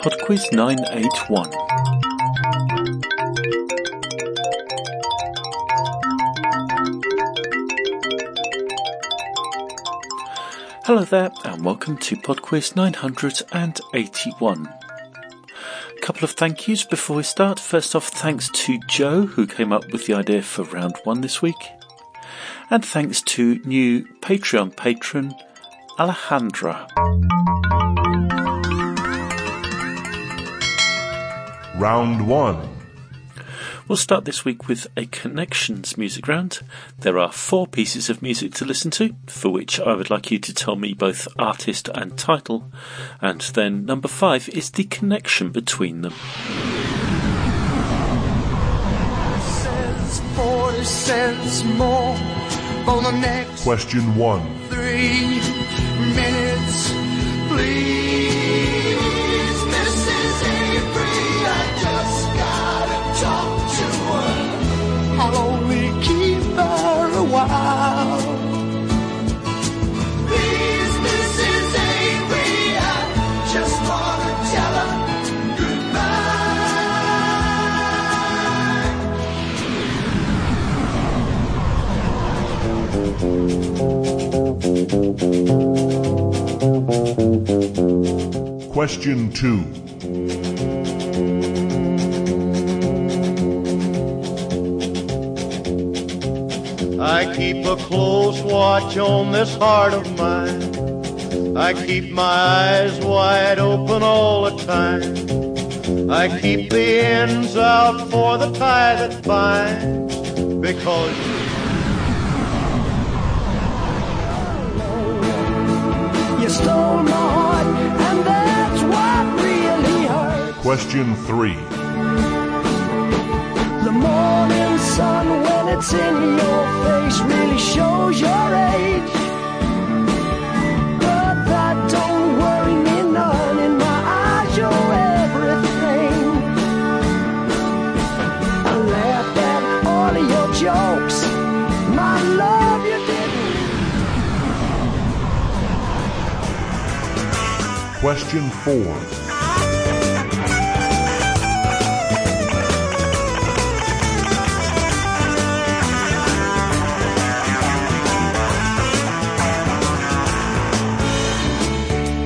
PodQuiz 981. Hello there, and welcome to PodQuiz 981. A couple of thank yous before we start. First off, thanks to Joe, who came up with the idea for round one this week. And thanks to new Patreon patron, Alejandra. Round 1. We'll start this week with a connections music round. There are four pieces of music to listen to, for which I would like you to tell me both artist and title. And then number five is the connection between them. Says 40 cents more for the next Question 1. three minutes, please. Question 2. I keep a close watch on this heart of mine. I keep my eyes wide open all the time. I keep the ends out for the tie that binds. Because stole my heart, and that's what really hurt. Question 3. The morning sun, when it's in your face, really shows your age. Question 4.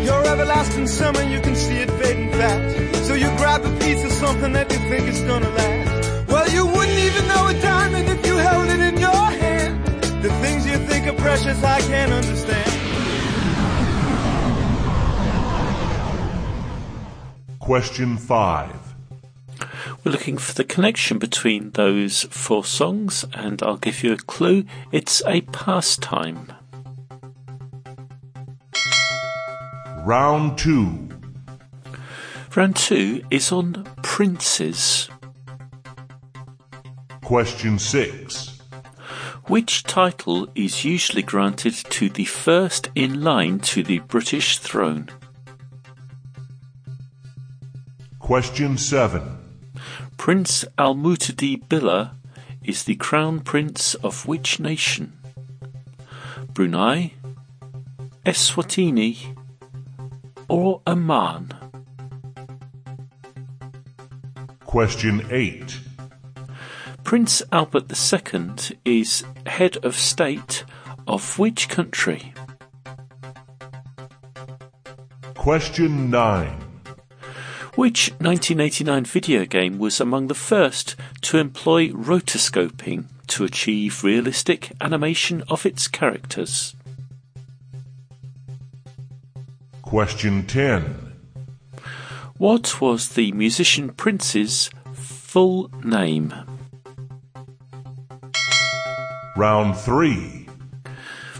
Your everlasting summer, you can see it fading fast. So you grab a piece of something that you think is gonna last. Well, you wouldn't even know a diamond if you held it in your hand. The things you think are precious, I can't understand. Question 5. We're looking for the connection between those four songs, and I'll give you a clue. It's a pastime. Round 2. Round two is on princes. Question 6. Which title is usually granted to the first in line to the British throne? Question 7. Prince Al-Muhtadee Billah is the crown prince of which nation? Brunei, Eswatini, or Oman? Question 8. Prince Albert II is head of state of which country? Question 9. Which 1989 video game was among the first to employ rotoscoping to achieve realistic animation of its characters? Question 10. What was the musician Prince's full name? Round 3.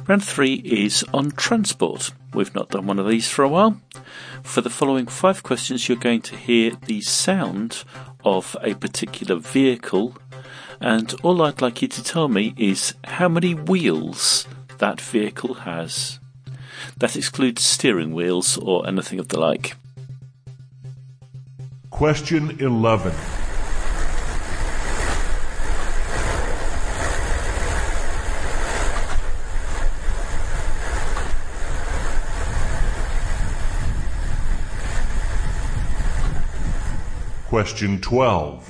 Round three is on transport. We've not done one of these for a while. For the following five questions, you're going to hear the sound of a particular vehicle, and all I'd like you to tell me is how many wheels that vehicle has. That excludes steering wheels or anything of the like. Question 11. Question 12.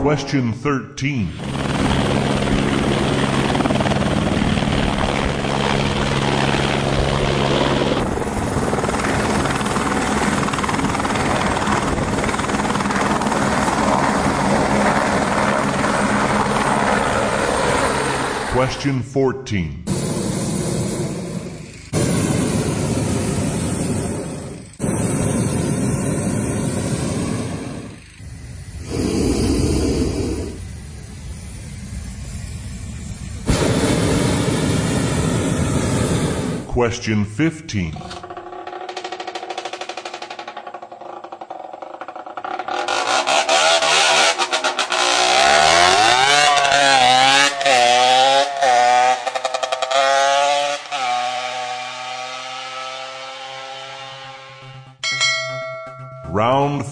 Question 13. Question 14. Question 15.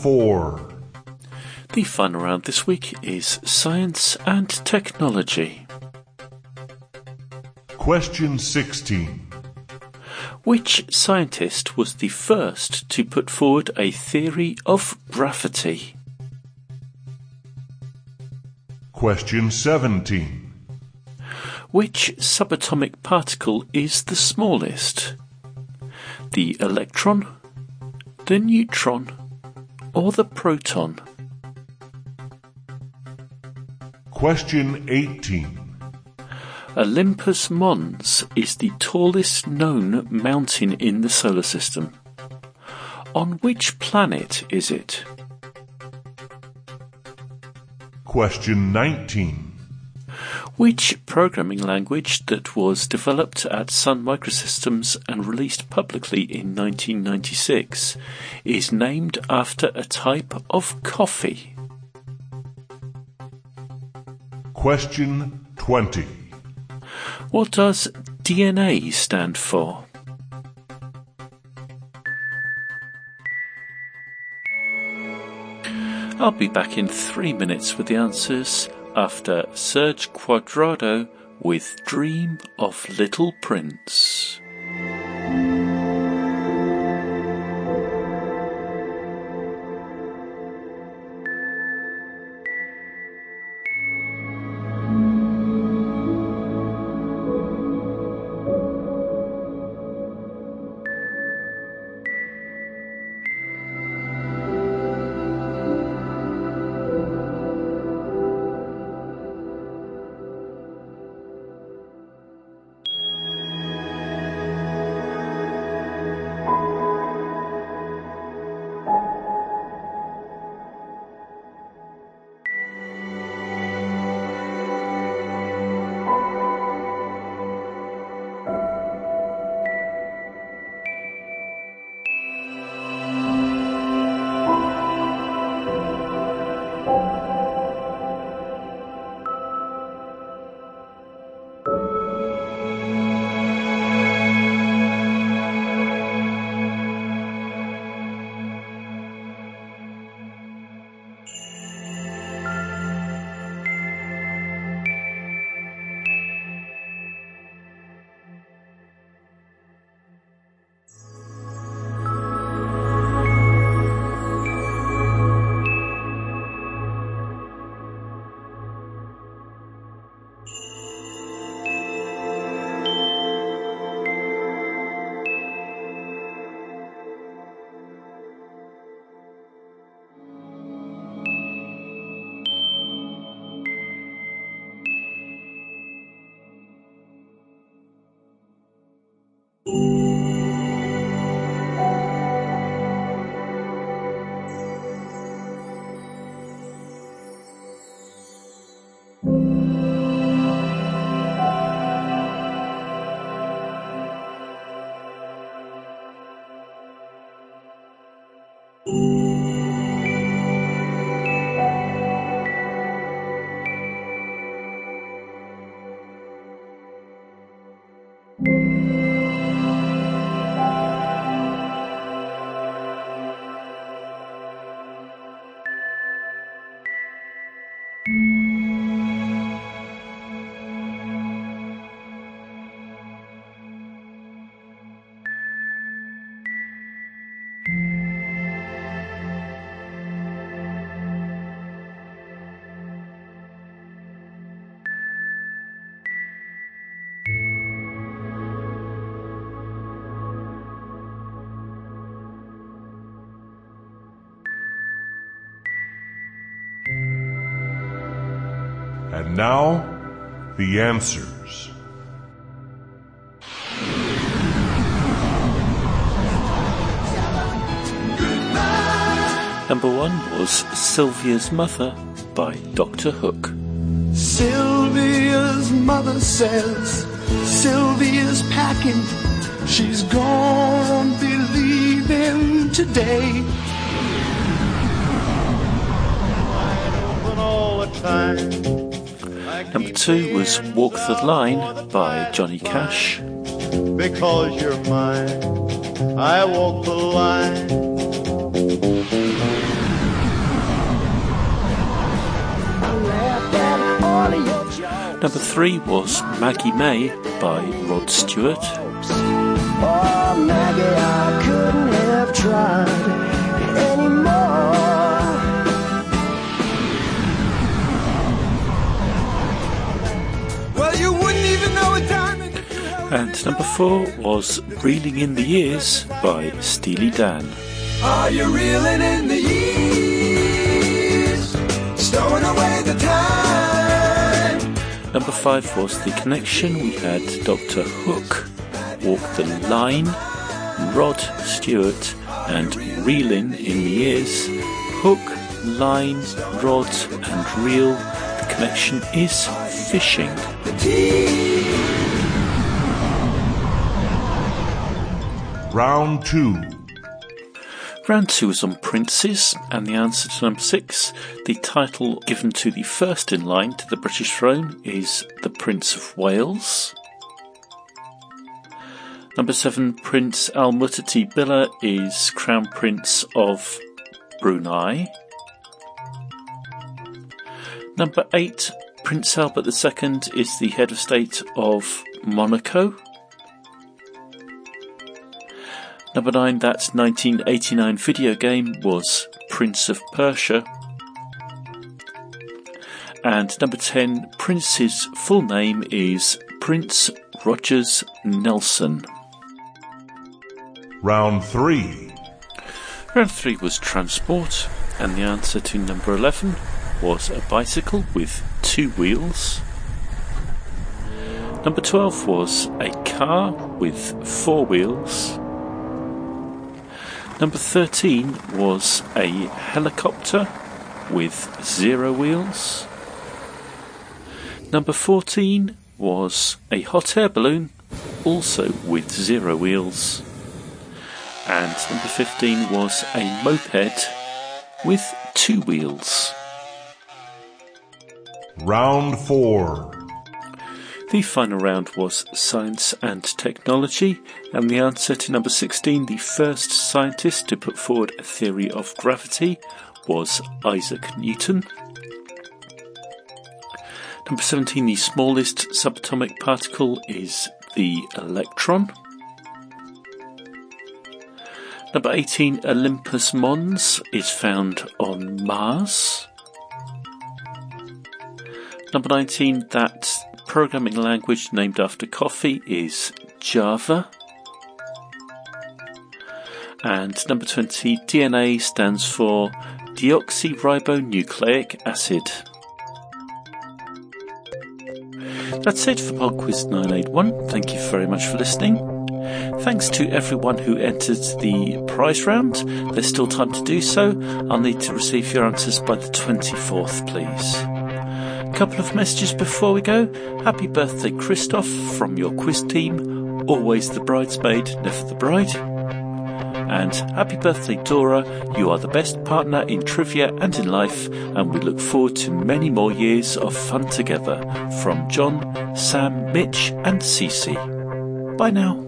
4. The final round this week is science and technology. Question 16. Which scientist was the first to put forward a theory of gravity? Question 17. Which subatomic particle is the smallest? The electron, the neutron, or the proton? Question 18. Olympus Mons is the tallest known mountain in the solar system. On which planet is it? Question 19. Which programming language that was developed at Sun Microsystems and released publicly in 1996 is named after a type of coffee? Question 20. What does DNA stand for? I'll be back in three minutes with the answers after Serge Quadrado with Dream of Little Prince. And now, the answers. Number one was Sylvia's Mother by Dr. Hook. Sylvia's mother says Sylvia's packing. She's gonna be leaving today. Wide Open all the time. I Number two was Walk the Line by. Johnny Cash. Because you're mine, I walk the line. Laughed at all of your jokes. Number three was Maggie May by Rod Stewart. Oh, Maggie, number four was Reeling in the Years by Steely Dan. Are you reeling in the years? Stowing away the time. Number five was The Connection. We had Dr. Hook, Walk the Line, Rod Stewart, and Reeling in the Years. Hook, Line, Rod, and Reel. The connection is fishing. Round 2. Round two is on princes, and the answer to number six, the title given to the first in line to the British throne is the Prince of Wales. Number seven, Prince Al Muhtadee Billah is Crown Prince of Brunei. Number eight, Prince Albert II is the head of state of Monaco. Number 9, that 1989 video game was Prince of Persia. And number 10, Prince's full name is Prince Rogers Nelson. Round 3. Round 3 was transport, and the answer to number 11 was a bicycle with two wheels. Number 12 was a car with four wheels. Number 13 was a helicopter with zero wheels. Number 14 was a hot air balloon, also with zero wheels. And number 15 was a moped with two wheels. Round 4. The final round was science and technology, and the answer to number 16, the first scientist to put forward a theory of gravity, was Isaac Newton. Number 17, the smallest subatomic particle is the electron. Number 18, Olympus Mons is found on Mars. Number 19, that programming language named after coffee is Java. And number 20, DNA stands for deoxyribonucleic acid. That's it for PodQuiz 981. Thank you very much for listening. Thanks to everyone who entered the prize round. There's still time to do so. I'll need to receive your answers by the 24th, please. A couple of messages before we go. Happy birthday, Christoph, from your quiz team. Always the bridesmaid, never the bride. And happy birthday, Dora. You are the best partner in trivia and in life, and we look forward to many more years of fun together. From John, Sam, Mitch, and Cece. Bye now.